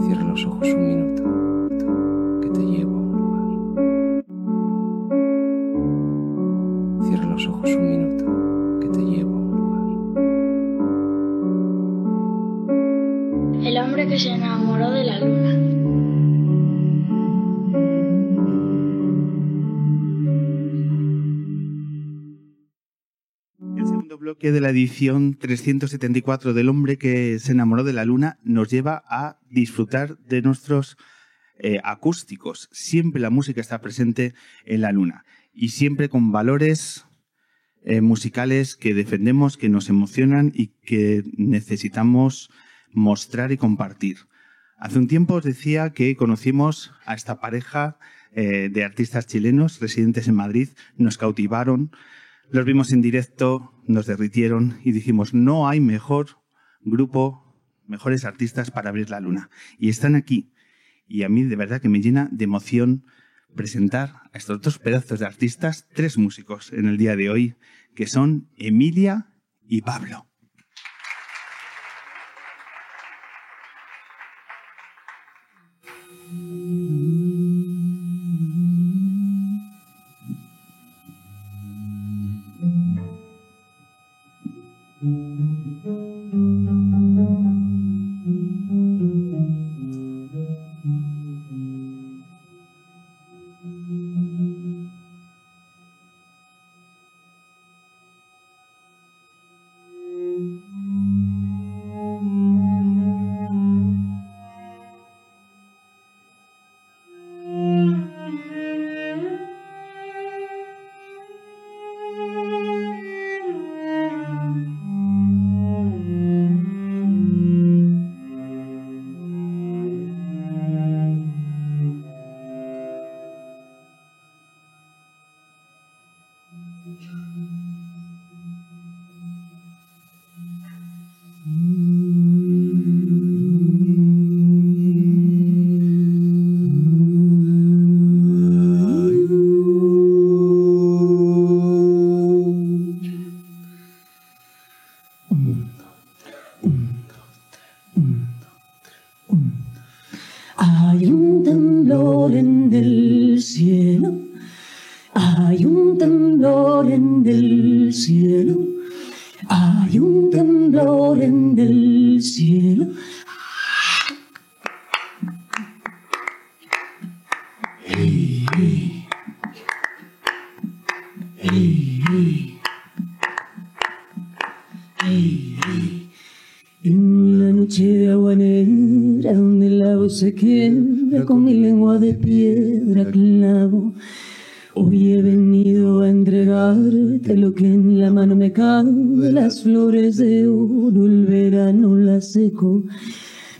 Cierra los ojos un minuto, que te llevo a un lugar. Cierra los ojos un minuto, que te llevo a un lugar. El hombre que se enamoró de la luna. Bloque de la edición 374 del hombre que se enamoró de la luna nos lleva a disfrutar de nuestros eh, acústicos. Siempre la música está presente en la luna y siempre con valores eh, musicales que defendemos, que nos emocionan y que necesitamos mostrar y compartir. Hace un tiempo os decía que conocimos a esta pareja eh, de artistas chilenos residentes en Madrid, nos cautivaron, los vimos en directo, nos derritieron y dijimos, no hay mejor grupo, mejores artistas para abrir la luna. Y están aquí. Y a mí de verdad que me llena de emoción presentar a estos dos pedazos de artistas, tres músicos en el día de hoy, que son Emilia y Pablo.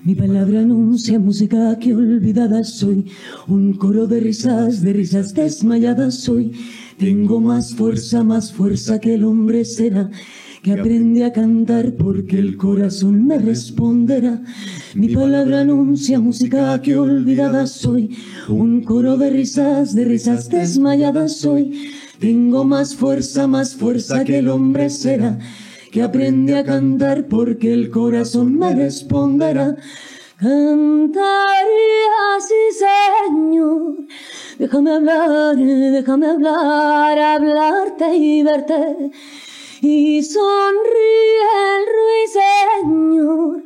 Mi palabra anuncia música que olvidada soy. Un coro de risas, de risas desmayadas soy. Tengo más fuerza, más fuerza que el hombre será. Que aprende a cantar porque el corazón me responderá. Mi palabra anuncia música que olvidada soy. Un coro de risas, de risas desmayadas soy. Tengo más fuerza, más fuerza que el hombre será que aprende a cantar porque el corazón me responderá. Cantaré así, Señor. Déjame hablar, déjame hablar, hablarte y verte. Y sonríe el ruiseñor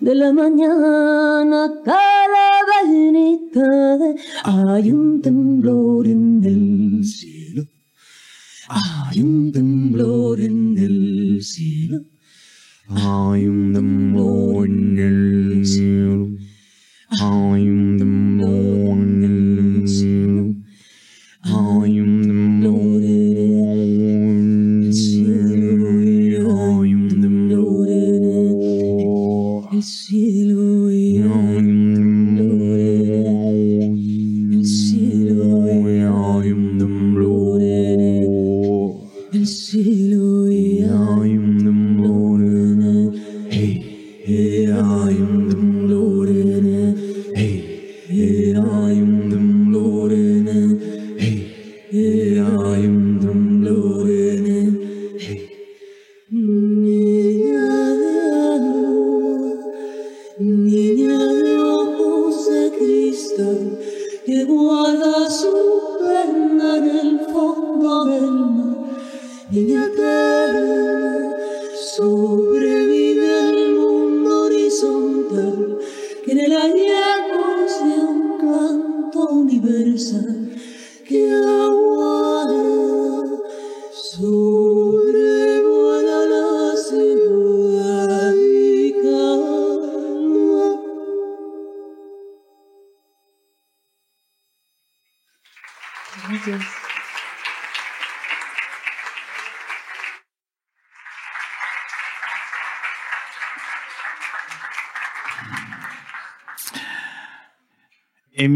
de la mañana calaverita de hay un temblor en el cielo hay un temblor en el cielo. Hay un temblor en el cielo. Hay un temblor en el cielo.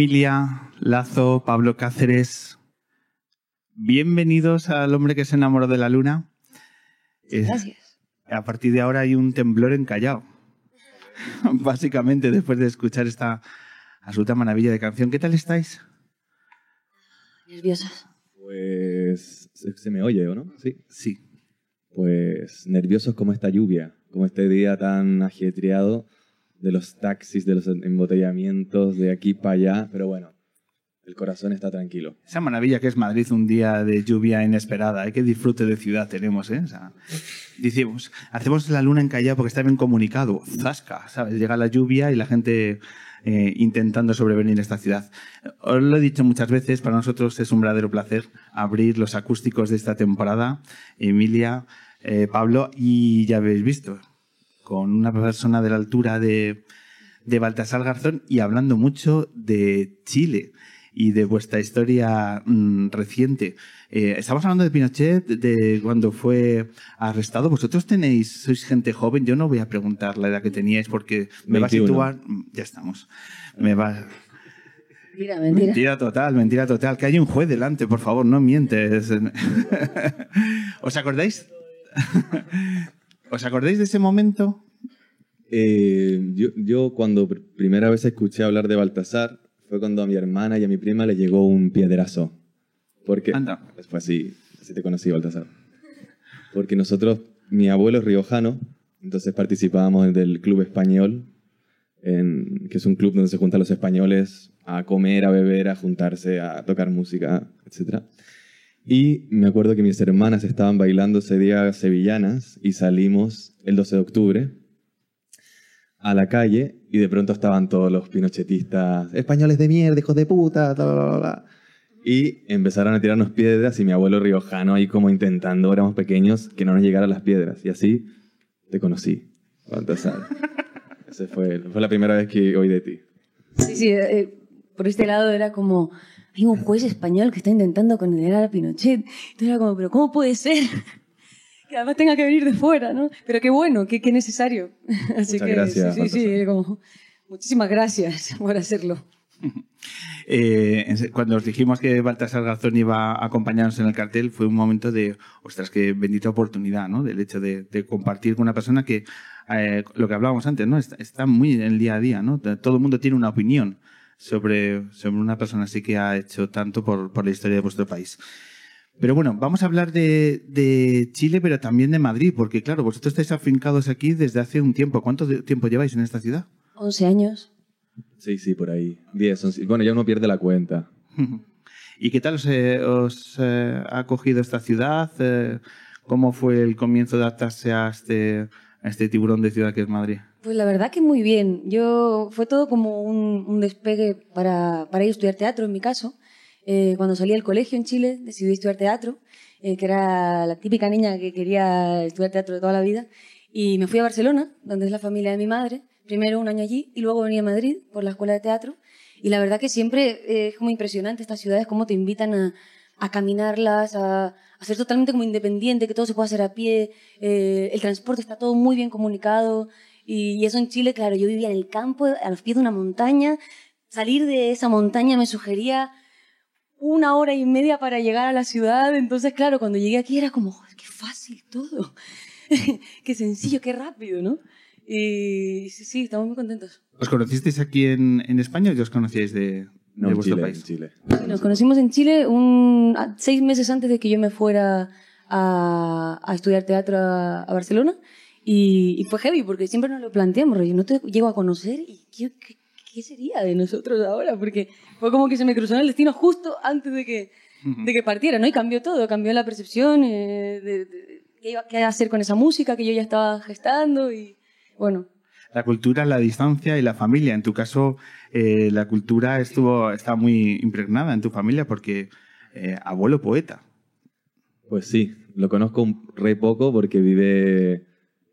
Emilia, Lazo, Pablo Cáceres, bienvenidos al hombre que se enamoró de la luna. Eh, Gracias. a partir de ahora hay un temblor en Callao. Básicamente, después de escuchar esta absoluta maravilla de canción. ¿Qué tal estáis? Nerviosas. Pues se, se me oye, ¿o no? Sí. Sí. Pues nerviosos como esta lluvia, como este día tan ajetreado de los taxis, de los embotellamientos, de aquí para allá, pero bueno, el corazón está tranquilo. Esa maravilla que es Madrid, un día de lluvia inesperada. ¿eh? Qué disfrute de ciudad tenemos, ¿eh? O decimos, hacemos la luna en Callao porque está bien comunicado. Zasca, ¿sabes? Llega la lluvia y la gente eh, intentando sobrevenir esta ciudad. Os lo he dicho muchas veces, para nosotros es un verdadero placer abrir los acústicos de esta temporada. Emilia, eh, Pablo, y ya habéis visto, con una persona de la altura de, de Baltasar Garzón y hablando mucho de Chile y de vuestra historia mm, reciente. Eh, estamos hablando de Pinochet, de cuando fue arrestado. Vosotros tenéis, sois gente joven. Yo no voy a preguntar la edad que teníais porque me va a 21. situar. Mm, Ya estamos. Me va. Mentira, mentira. Mentira total, mentira total. Que hay un juez delante, por favor, no mientes. ¿Os acordáis? ¿Os acordáis de ese momento? Eh, yo, yo cuando pr- primera vez escuché hablar de Baltasar fue cuando a mi hermana y a mi prima le llegó un piedrazo. Porque Anda. Fue así, así te conocí, Baltasar. Porque nosotros, mi abuelo es riojano, entonces participábamos del Club Español, en- que es un club donde se juntan los españoles a comer, a beber, a juntarse, a tocar música, etc. Y me acuerdo que mis hermanas estaban bailando ese día sevillanas y salimos el 12 de octubre a la calle y de pronto estaban todos los pinochetistas, españoles de mierda, hijos de puta, bla, bla, bla. Y empezaron a tirarnos piedras y mi abuelo riojano ahí como intentando, éramos pequeños, que no nos llegaran las piedras. Y así te conocí, Baltasar. Esa fue, fue la primera vez que oí de ti. Sí, sí, eh, por este lado era como, hay un juez español que está intentando condenar a Pinochet. Entonces era como, pero ¿cómo puede ser? Que además tenga que venir de fuera, ¿no? Pero qué bueno, qué, qué necesario. Así Muchas que gracias, sí, sí, sí, como, muchísimas gracias por hacerlo. Eh, cuando os dijimos que Baltasar Garzón iba a acompañarnos en el cartel, fue un momento de, ostras, qué bendita oportunidad, ¿no? Del hecho de, de compartir con una persona que, eh, lo que hablábamos antes, ¿no? Está, está muy en el día a día, ¿no? Todo el mundo tiene una opinión sobre, sobre una persona así que ha hecho tanto por, por la historia de vuestro país. Pero bueno, vamos a hablar de, de Chile, pero también de Madrid, porque claro, vosotros estáis afincados aquí desde hace un tiempo. ¿Cuánto tiempo lleváis en esta ciudad? 11 años. Sí, sí, por ahí. 10, 11. Bueno, ya uno pierde la cuenta. ¿Y qué tal os, eh, os, eh, ha acogido esta ciudad? Eh, ¿Cómo fue el comienzo de adaptarse a este, este tiburón de ciudad que es Madrid? Pues la verdad que muy bien. Yo fue todo como un, despegue para, para ir a estudiar teatro en mi caso. Eh, cuando salí del colegio en Chile decidí estudiar teatro, eh, que era la típica niña que quería estudiar teatro de toda la vida. Y me fui a Barcelona, donde es la familia de mi madre. Primero un año allí y luego venía a Madrid por la escuela de teatro. Y la verdad que siempre eh, es como impresionante estas ciudades, cómo te invitan a caminarlas, a, a ser totalmente como independiente, que todo se puede hacer a pie, eh, el transporte está todo muy bien comunicado. Y, y eso en Chile, claro, yo vivía en el campo, a los pies de una montaña. Salir de esa montaña me sugería una hora y media para llegar a la ciudad. Entonces, claro, cuando llegué aquí era como, "Joder, qué fácil todo. qué sencillo, qué rápido, ¿no? Y sí, sí, estamos muy contentos. ¿Os conocisteis aquí en, en España o ya os conocíais de, No, de en vuestro Chile, país? en Chile. Nos conocimos en Chile un, a- seis meses antes de que yo me fuera a, a estudiar teatro a, a Barcelona. Y, y fue heavy porque siempre nos lo planteamos, rollo, no te llego a conocer y ¿qué, qué, qué sería de nosotros ahora? Porque fue como que se me cruzó en el destino justo antes de que, de que partiera, ¿no? Y cambió todo, cambió la percepción eh, de, de- qué, iba, qué hacer con esa música que yo ya estaba gestando y bueno, la cultura, la distancia y la familia. En tu caso, eh, la cultura estuvo, está muy impregnada en tu familia porque eh, abuelo poeta. Pues sí, lo conozco re poco porque vive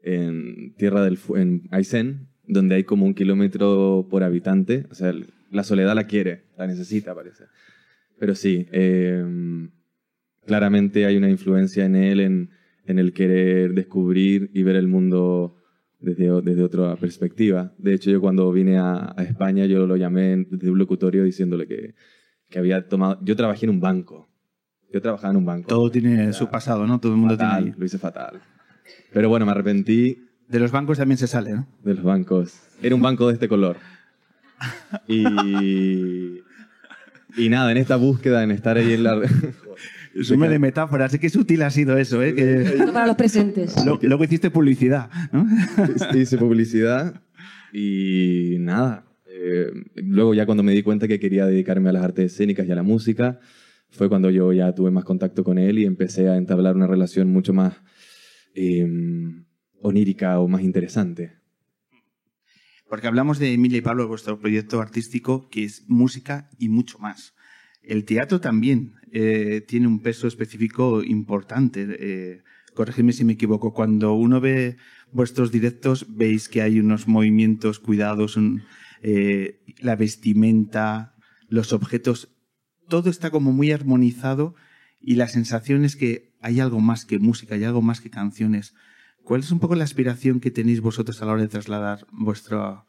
en Tierra del Fu- en Aysén, donde hay como un kilómetro por habitante. O sea, la soledad la quiere, la necesita, parece. Pero sí, eh, claramente hay una influencia en él en el querer descubrir y ver el mundo desde, desde otra perspectiva. De hecho, yo cuando vine a, a España, yo lo llamé desde un locutorio diciéndole que, que había tomado... Yo trabajé en un banco. Yo trabajaba en un banco. Todo tiene su pasado, ¿no? Todo el mundo Fatal, tiene. Lo hice fatal. Pero bueno, me arrepentí De los bancos también se sale, ¿no? de los bancos. Era un banco de este color. Y, y nada, en esta búsqueda, en estar ahí en la... Sume de metáforas, sí que sutil ha sido eso, ¿eh? Que para los presentes. lo- luego hiciste publicidad, ¿no? hice publicidad y nada. eh, luego ya cuando me di cuenta que quería dedicarme a las artes escénicas y a la música, fue cuando yo ya tuve más contacto con él y empecé a entablar una relación mucho más eh, onírica o más interesante. Porque hablamos de Emilia y Pablo, vuestro proyecto artístico, que es música y mucho más. El teatro también eh, tiene un peso específico importante. Eh, corregidme si me equivoco. Cuando uno ve vuestros directos, veis que hay unos movimientos cuidados, un- eh, la vestimenta, los objetos, todo está como muy armonizado y la sensación es que hay algo más que música, hay algo más que canciones. ¿Cuál es un poco la aspiración que tenéis vosotros a la hora de trasladar vuestro...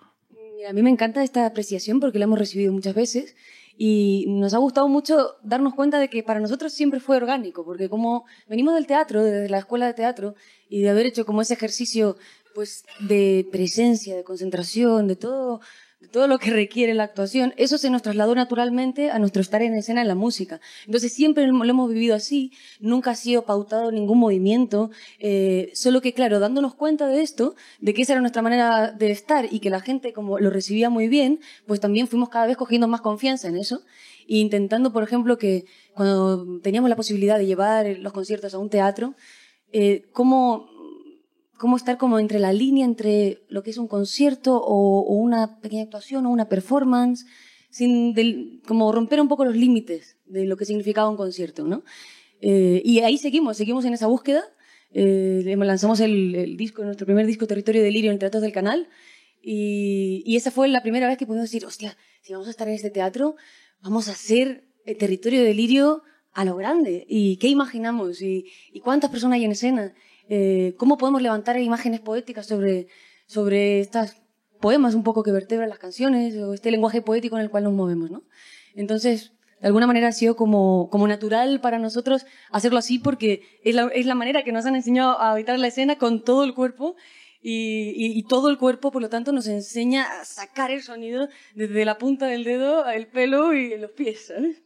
Mira, a mí me encanta esta apreciación porque la hemos recibido muchas veces y nos ha gustado mucho darnos cuenta de que para nosotros siempre fue orgánico, porque como venimos del teatro, desde la escuela de teatro, y de haber hecho como ese ejercicio pues de presencia, de concentración, de todo, todo lo que requiere la actuación, eso se nos trasladó naturalmente a nuestro estar en escena en la música. Entonces siempre lo hemos vivido así, nunca ha sido pautado ningún movimiento, eh, solo que claro, dándonos cuenta de esto, de que esa era nuestra manera de estar y que la gente como lo recibía muy bien, pues también fuimos cada vez cogiendo más confianza en eso e intentando, por ejemplo, que cuando teníamos la posibilidad de llevar los conciertos a un teatro, eh, cómo, cómo estar como entre la línea entre lo que es un concierto o, o una pequeña actuación o una performance, sin del- como romper un poco los límites de lo que significaba un concierto, ¿no? Eh, y ahí seguimos, seguimos en esa búsqueda. Eh, lanzamos el, el disco, nuestro primer disco, Territorio de Delirio, en Teatros del Canal. Y, y esa fue la primera vez que pudimos decir, hostia, si vamos a estar en este teatro, vamos a hacer el Territorio de Delirio a lo grande. ¿Y qué imaginamos? ¿Y, y cuántas personas hay en escena? Eh, ¿Cómo podemos levantar imágenes poéticas sobre, sobre estos poemas un poco que vertebran las canciones o este lenguaje poético en el cual nos movemos, ¿no? Entonces, de alguna manera ha sido como, como natural para nosotros hacerlo así porque es la, es la manera que nos han enseñado a habitar la escena con todo el cuerpo y, y- y todo el cuerpo, por lo tanto, nos enseña a sacar el sonido desde la punta del dedo al pelo y los pies, ¿sabes?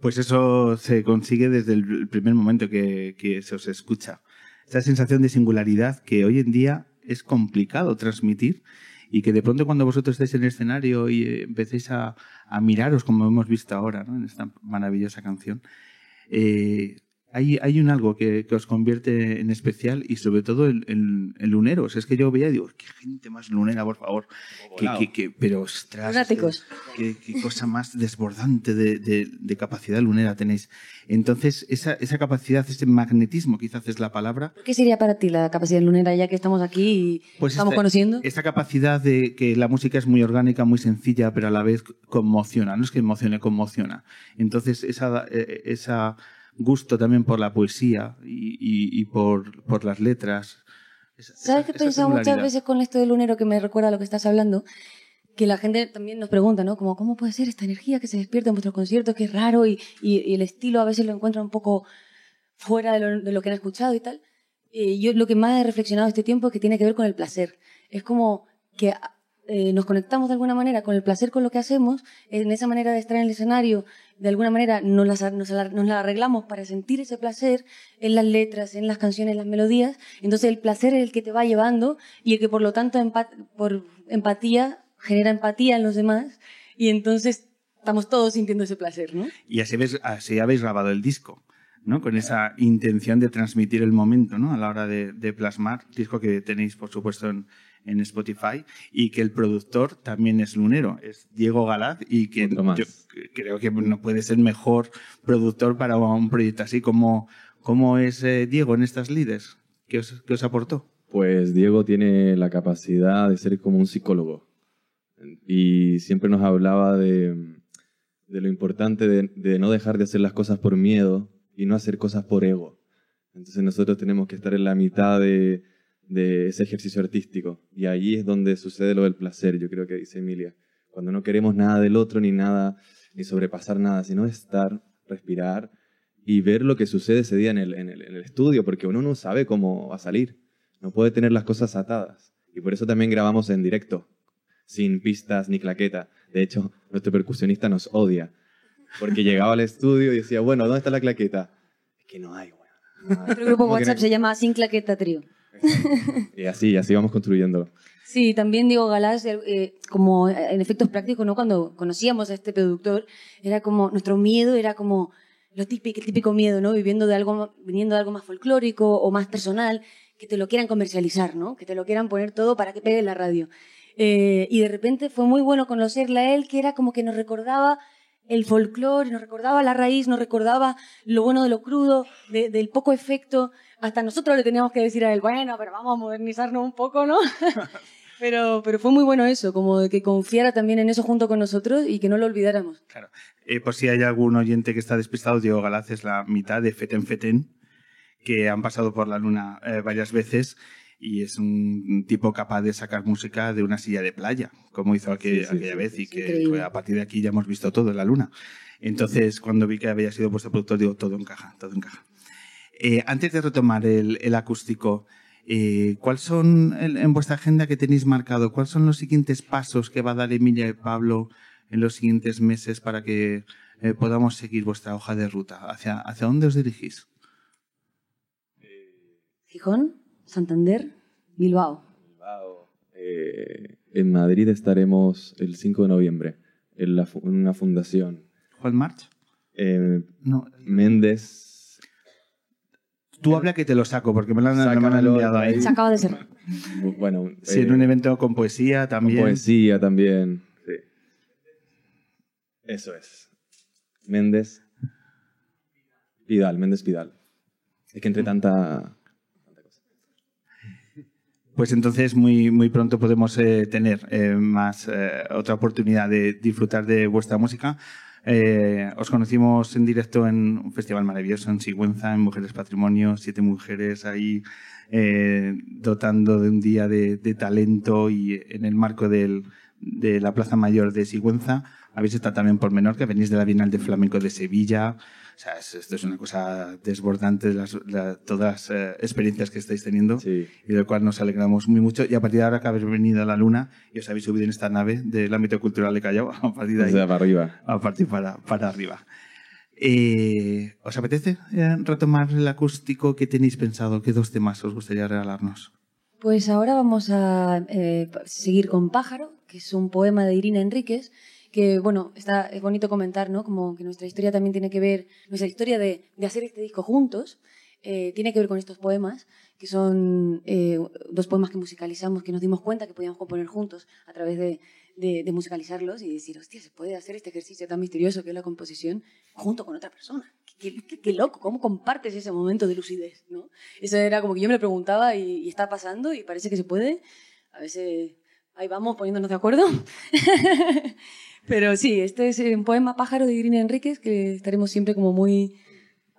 Pues eso se consigue desde el primer momento que, que se os escucha. Esa sensación de singularidad que hoy en día es complicado transmitir y que de pronto cuando vosotros estáis en el escenario y eh, empecéis a, a miraros como hemos visto ahora ¿no? en esta maravillosa canción, eh, hay, hay un algo que, que os convierte en especial y sobre todo en, en- en luneros. Es que yo veía y digo, qué gente más lunera, por favor. Que, que- que- pero ostras, qué, qué cosa más desbordante de, de- de capacidad lunera tenéis. Entonces, esa, esa capacidad, ese magnetismo, quizás es la palabra, ¿Qué sería para ti la capacidad lunera ya que estamos aquí y pues estamos esta, conociendo? esta capacidad de que la música es muy orgánica, muy sencilla, pero a la vez conmociona. No es que emocione, conmociona. Entonces, esa, eh, esa gusto también por la poesía y, y- y por, por las letras. esa- ¿Sabes qué he pensado muchas veces con esto del lunero que me recuerda a lo que estás hablando? Que la gente también nos pregunta, ¿no? Como, ¿cómo puede ser esta energía que se despierta en vuestros conciertos, que es raro y, y- y el estilo a veces lo encuentran un poco fuera de lo, de lo que han escuchado y tal? Eh, yo lo que más he reflexionado este tiempo es que tiene que ver con el placer. Es como que eh, nos conectamos de alguna manera con el placer con lo que hacemos, en esa manera de estar en el escenario, de alguna manera nos, la, arreglamos para sentir ese placer en las letras, en las canciones, en las melodías. Entonces el placer es el que te va llevando y el que por lo tanto por empatía genera empatía en los demás y entonces estamos todos sintiendo ese placer, ¿no? Y así, ves- así habéis grabado el disco. ¿no? Con esa intención de transmitir el momento, ¿no? A la hora de, de plasmar. Disco que tenéis, por supuesto, en, en Spotify y que el productor también es lunero, es Diego Galaz y que yo creo que no puede ser mejor productor para un proyecto así. ¿Cómo, cómo es eh, Diego en estas lides? ¿Qué os, qué os aportó? Pues Diego tiene la capacidad de ser como un psicólogo y siempre nos hablaba de, de lo importante de, de no dejar de hacer las cosas por miedo y no hacer cosas por ego. Entonces nosotros tenemos que estar en la mitad de, de ese ejercicio artístico y ahí es donde sucede lo del placer, yo creo que dice Emilia. Cuando no queremos nada del otro ni nada, ni sobrepasar nada, sino estar, respirar y ver lo que sucede ese día en el, en el, en el estudio, porque uno no sabe cómo va a salir. No puede tener las cosas atadas. Y por eso también grabamos en directo, sin pistas ni claqueta. De hecho, nuestro percusionista nos odia. Porque llegaba al estudio y decía, bueno, ¿dónde está la claqueta? Es que no hay, güey. Nuestro grupo ¿Cómo que WhatsApp no? se llama Sin Claqueta Trío. Y así, así vamos construyéndolo. Sí, también Diego Galás, eh, como en efectos prácticos, ¿no? Cuando conocíamos a este productor, era como, nuestro miedo era como lo típico, el típico miedo, ¿no? Viviendo de algo, viniendo de algo más folclórico o más personal, que te lo quieran comercializar, ¿no? Que te lo quieran poner todo para que pegue la radio. Eh, y de repente fue muy bueno conocerle a él, que era como que nos recordaba el folclore, nos recordaba la raíz, nos recordaba lo bueno de lo crudo, de- del poco efecto. Hasta nosotros le teníamos que decir a él, bueno, pero vamos a modernizarnos un poco, ¿no? pero, pero fue muy bueno eso, como de que confiara también en eso junto con nosotros y que no lo olvidáramos. Claro. Eh, por si hay algún oyente que está despistado, Diego Galaz es la mitad de Feten Feten, que han pasado por la luna eh, varias veces y es un tipo capaz de sacar música de una silla de playa, como hizo aquel- Sí, sí, aquella sí, vez, y que pues, a partir de aquí ya hemos visto todo en la luna. Entonces, cuando vi que había sido vuestro productor, digo, todo encaja, todo encaja. Eh, antes de retomar el, el acústico, eh, ¿cuáles son en, en vuestra agenda que tenéis marcado? ¿Cuáles son los siguientes pasos que va a dar Emilia y Pablo en los siguientes meses para que eh, podamos seguir vuestra hoja de ruta? ¿Hacia, hacia dónde os dirigís? Gijón, Santander, Bilbao. Eh, en Madrid estaremos el 5 de noviembre, en, la en una fundación. ¿Juan March? Eh, No. Méndez. Tú habla que te lo saco, porque me lo han, me lo han Sácamelo enviado ahí. Se acaba de cerrar. Bueno, Sí, eh, en un evento con poesía con también. poesía también. sí. Eso es. Méndez. Pidal, Méndez Pidal. Es que entre tanta. Pues entonces muy, muy pronto podemos eh, tener eh, más eh, otra oportunidad de disfrutar de vuestra música. Eh, os conocimos en directo en un festival maravilloso en Sigüenza, en Mujeres Patrimonio, siete mujeres ahí eh, dotando de un día de, de talento y en el marco del, de la Plaza Mayor de Sigüenza. Habéis estado también por Menorca, venís de la Bienal de Flamenco de Sevilla. O sea, es- esto es una cosa desbordante, las, la- todas las eh, experiencias que estáis teniendo Sí. y del cual nos alegramos muy mucho. Y a partir de ahora que habéis venido a la Luna y os habéis subido en esta nave del ámbito cultural de Callao, a partir de O ahí, sea, para arriba. a partir para, para arriba. Eh, ¿Os apetece eh, retomar el acústico que tenéis pensado? ¿Qué dos temas os gustaría regalarnos? Pues ahora vamos a eh, seguir con Pájaro, que es un poema de Irina Enríquez, que bueno, está, es bonito comentar, ¿no? Como que nuestra historia también tiene que ver, nuestra historia de, de hacer este disco juntos, eh, tiene que ver con estos poemas, que son eh, dos poemas que musicalizamos, que nos dimos cuenta que podíamos componer juntos a través de, de- musicalizarlos y decir, hostia, se puede hacer este ejercicio tan misterioso que es la composición junto con otra persona. Qué, qué- qué loco, ¿cómo compartes ese momento de lucidez? ¿no? Eso era como que yo me lo preguntaba y está pasando y parece que se puede. A veces ahí vamos poniéndonos de acuerdo. Pero sí, este es un poema Pájaro de Irina Enríquez que estaremos siempre como muy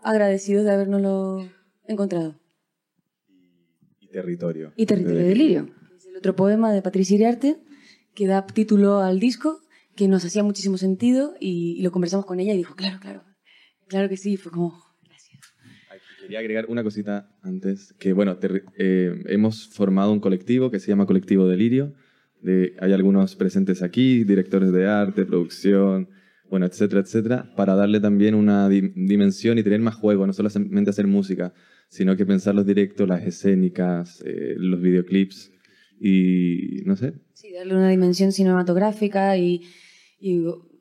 agradecidos de habernoslo encontrado. Y territorio. Y Territorio de Delirio. Es el otro poema de Patricia Iriarte que da título al disco, que nos hacía muchísimo sentido y, y lo conversamos con ella y dijo, claro, claro, claro que sí. Fue como, gracias. Quería agregar una cosita antes, que bueno, te- eh, hemos formado un colectivo que se llama Colectivo Delirio. Hay algunos presentes aquí, directores de arte, producción, bueno, etcétera, etcétera, para darle también una di- dimensión y tener más juego, no solamente hacer música, sino que pensar los directos, las escénicas, eh, los videoclips y no sé, Sí, darle una dimensión cinematográfica y,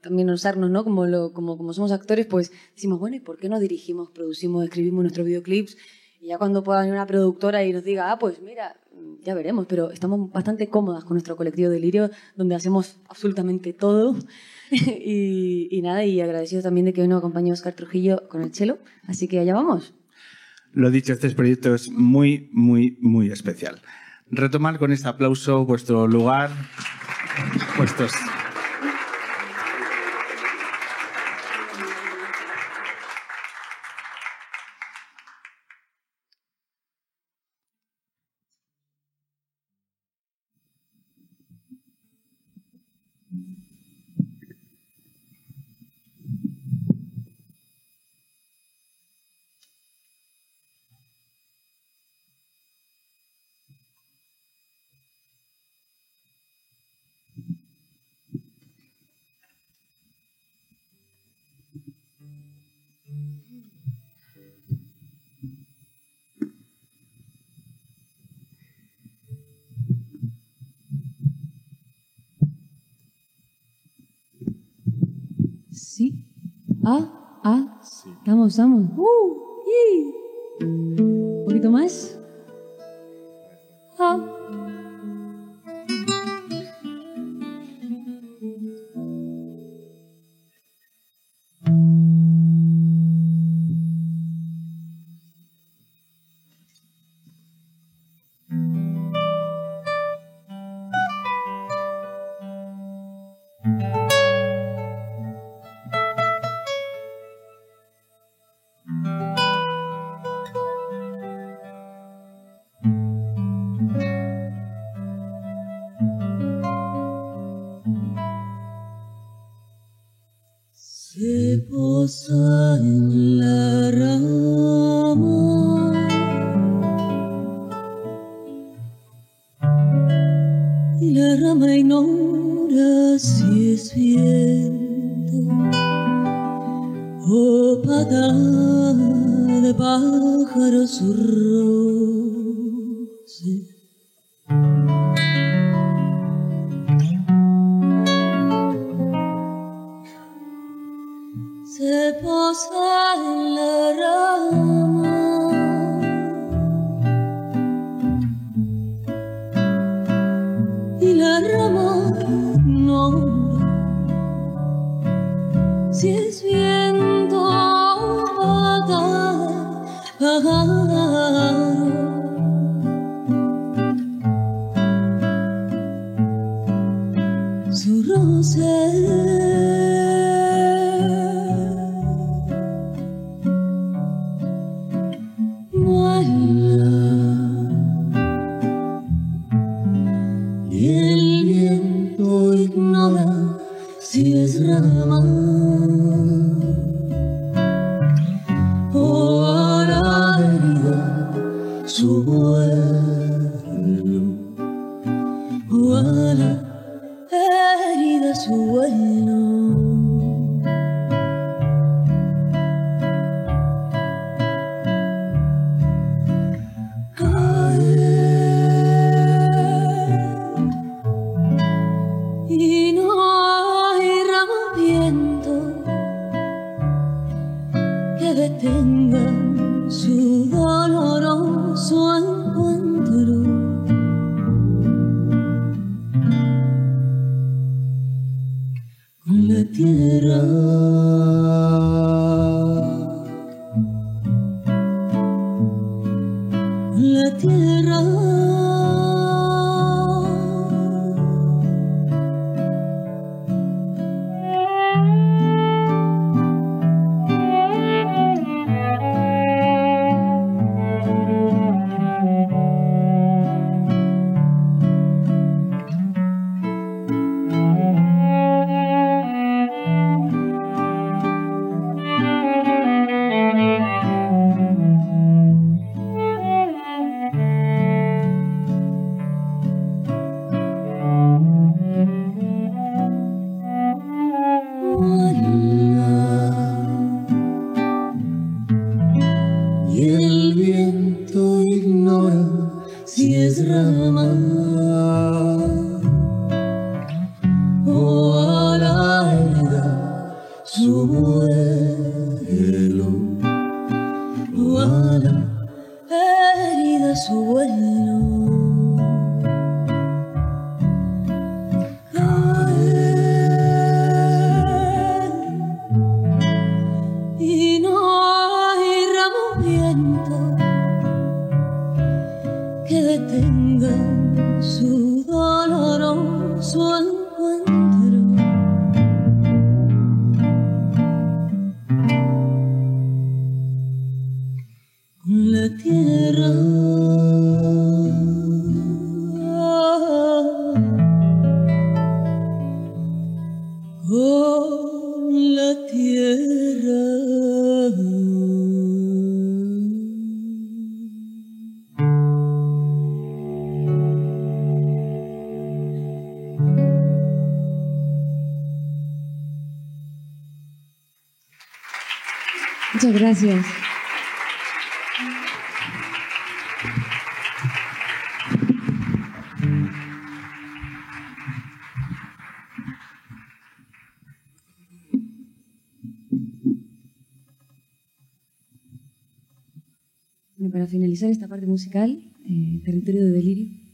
también usarnos, ¿no? Como, como somos actores, pues decimos, bueno, ¿y por qué no dirigimos, producimos, escribimos nuestros videoclips? Y ya cuando pueda venir una productora y nos diga, ah, pues mira, ya veremos, pero estamos bastante cómodas con nuestro colectivo Delirio, donde hacemos absolutamente todo. y, nada, y agradecido también de que hoy nos acompañe Oscar Trujillo con el chelo. Así que allá vamos. Lo dicho, este proyecto es muy, muy, muy especial. Retomar con este aplauso vuestro lugar, vuestros... Sí. Ah, ah. Estamos, estamos. Uh, y. Un poquito más. Su roce tengan su Para finalizar esta parte musical, eh, Territorio de Delirio.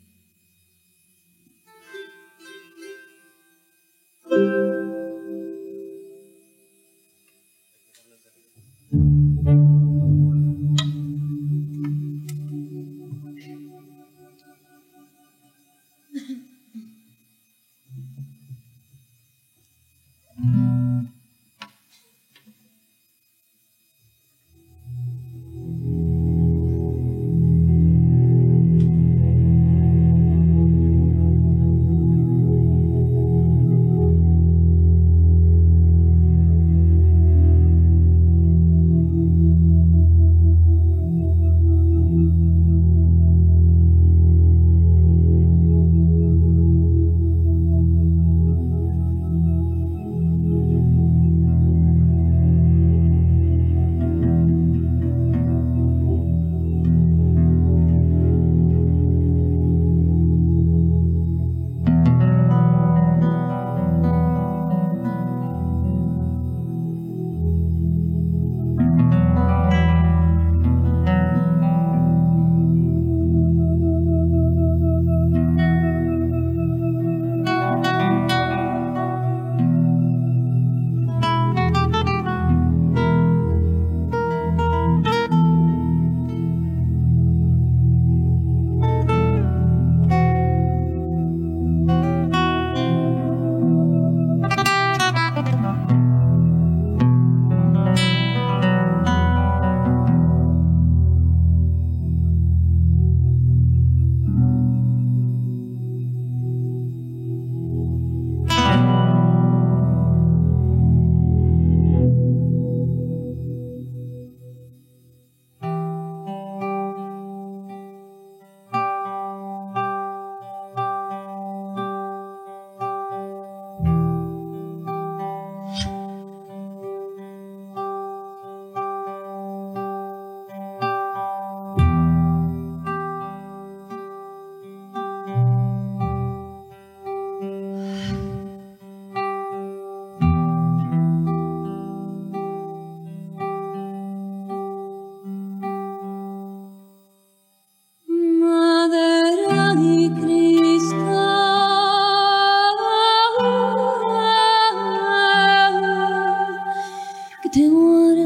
temor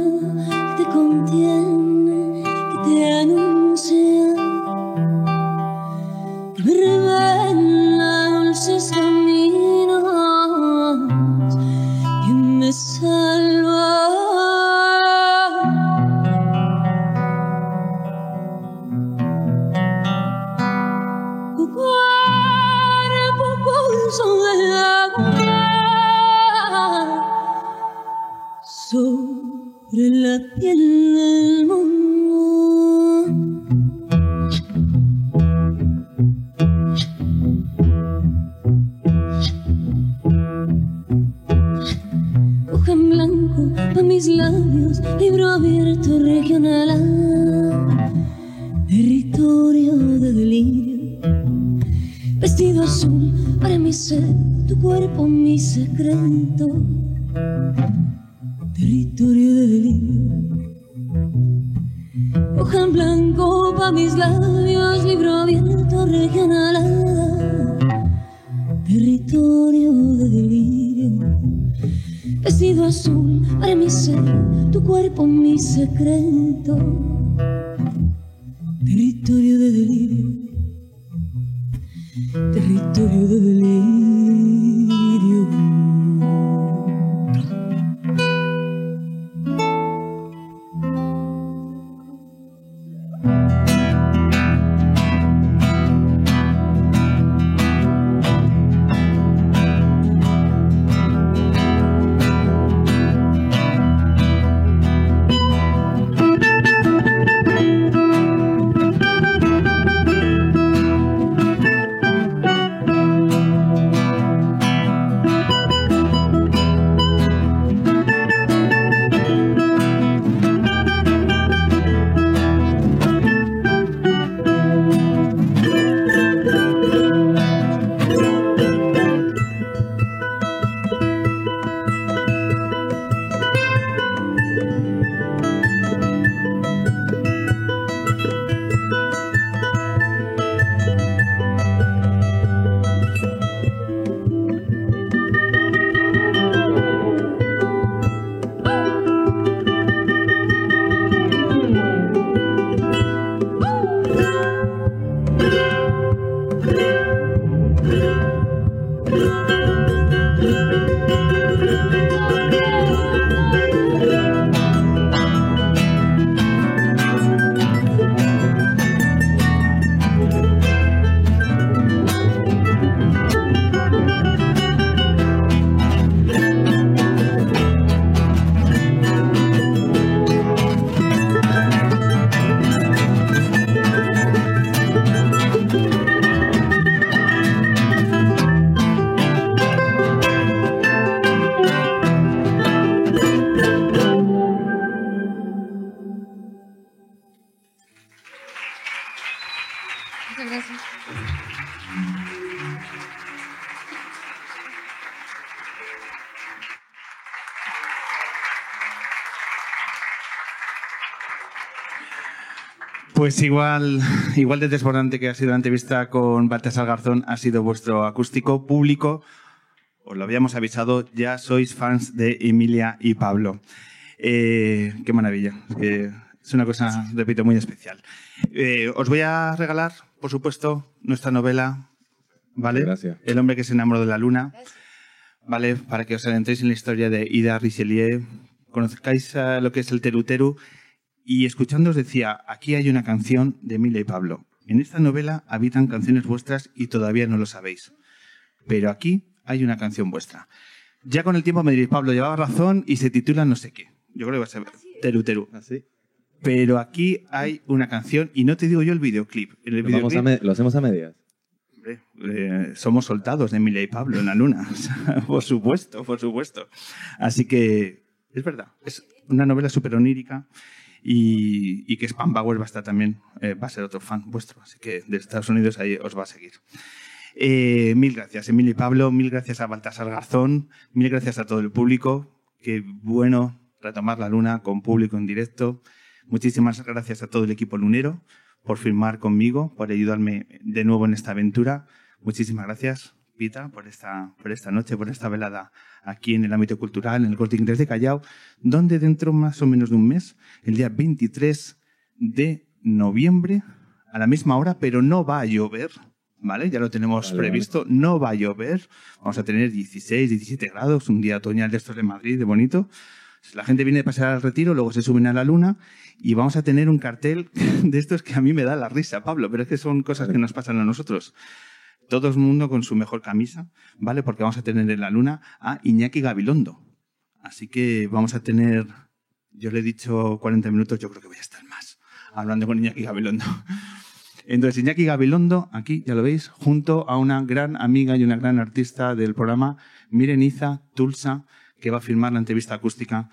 te contiene. Vestido azul para mi ser, tu cuerpo mi secreto. Territorio de delirio, territorio de delirio. Pues igual, igual de desbordante que ha sido la entrevista con Baltasar Garzón, ha sido vuestro acústico público. Os lo habíamos avisado, ya sois fans de Emilia y Pablo. Eh, qué maravilla. Es, una cosa, repito, muy especial. Eh, os voy a regalar, por supuesto, nuestra novela, ¿vale? Gracias. El hombre que se enamoró de la luna, ¿vale? Para que os adentréis en la historia de Ida Richelieu, conozcáis lo que es el Teruteru y escuchando os decía, aquí hay una canción de Emilia y Pablo. En esta novela habitan canciones vuestras y todavía no lo sabéis. Pero aquí hay una canción vuestra. Ya con el tiempo me diréis, Pablo, llevaba razón y se titula no sé qué. Yo creo que va a ser Teru Teru. ¿Así? Pero aquí hay una canción y no te digo yo el videoclip. El Lo, vamos videoclip, a me- lo hacemos a medias. eh, somos soldados de Emilia y Pablo en la luna. Por supuesto, por supuesto. Así que es verdad, es una novela súper onírica y, que Spam Bauer va a estar también, eh, va a ser otro fan vuestro. Así que de Estados Unidos ahí os va a seguir. Eh, mil gracias, Emilia y Pablo. Mil gracias a Baltasar Garzón. Mil gracias a todo el público. Qué bueno retomar la luna con público en directo. Muchísimas gracias a todo el equipo lunero por firmar conmigo, por ayudarme de nuevo en esta aventura. Muchísimas gracias, Pita, por esta, por esta noche, por esta velada aquí en el ámbito cultural, en el Corte Inglés de Callao, donde dentro más o menos de un mes, el día 23 de noviembre, a la misma hora, pero no va a llover, ¿vale? Ya lo tenemos Vale, previsto, no va a llover. Vamos a tener 16, 17 grados, un día otoñal de estos de Madrid, de bonito. La gente viene de pasar al retiro, luego se suben a la luna y vamos a tener un cartel de estos que a mí me da la risa, Pablo, pero es que son cosas que nos pasan a nosotros. Todo el mundo con su mejor camisa, ¿vale? Porque vamos a tener en la luna a Iñaki Gabilondo. Así que vamos a tener, yo le he dicho 40 minutos, yo creo que voy a estar más, hablando con Iñaki Gabilondo. Entonces, Iñaki Gabilondo, aquí, ya lo veis, junto a una gran amiga y una gran artista del programa, Mireniza Tulsa, que va a firmar la entrevista acústica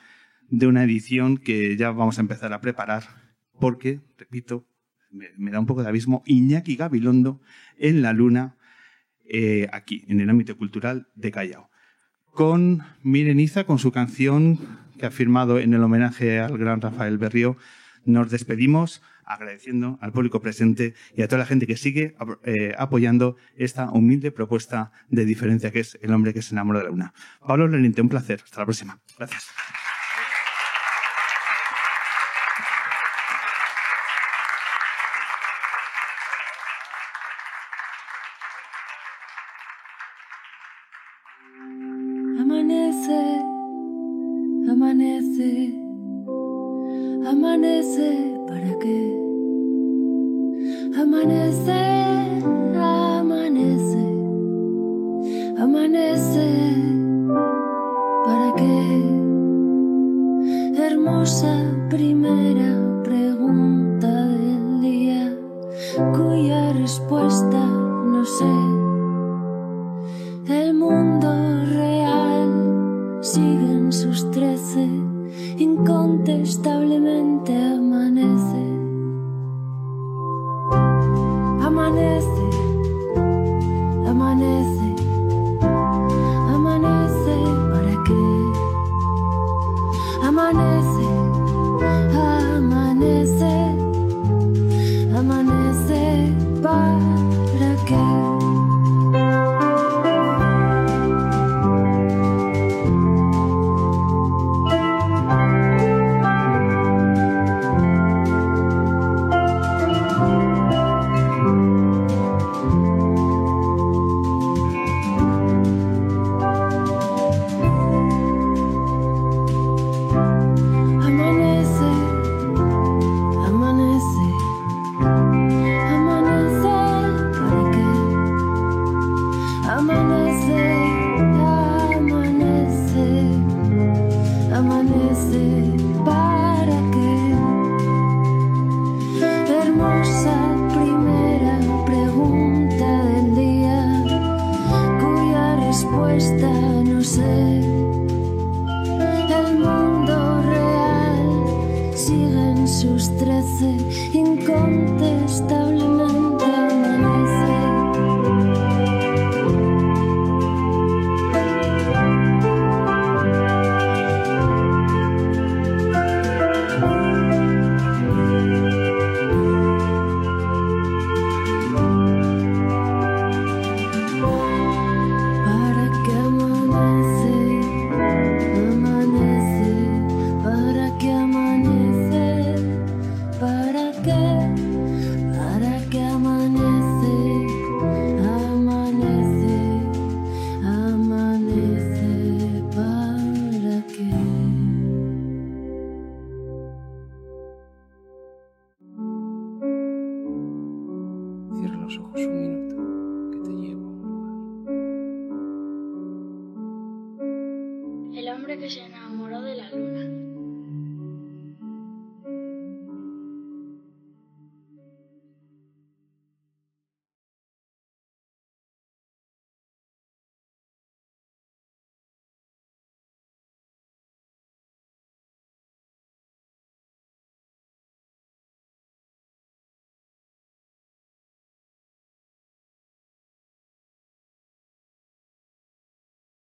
de una edición que ya vamos a empezar a preparar, porque, repito, me, da un poco de abismo, Iñaki Gabilondo en la luna, eh, aquí, en el ámbito cultural de Callao. Con Mireniza, con su canción que ha firmado en el homenaje al gran Rafael Berrío, nos despedimos agradeciendo al público presente y a toda la gente que sigue eh, apoyando esta humilde propuesta de diferencia que es El hombre que se enamoró de la luna. Pablo Leninte, un placer. Hasta la próxima. Gracias.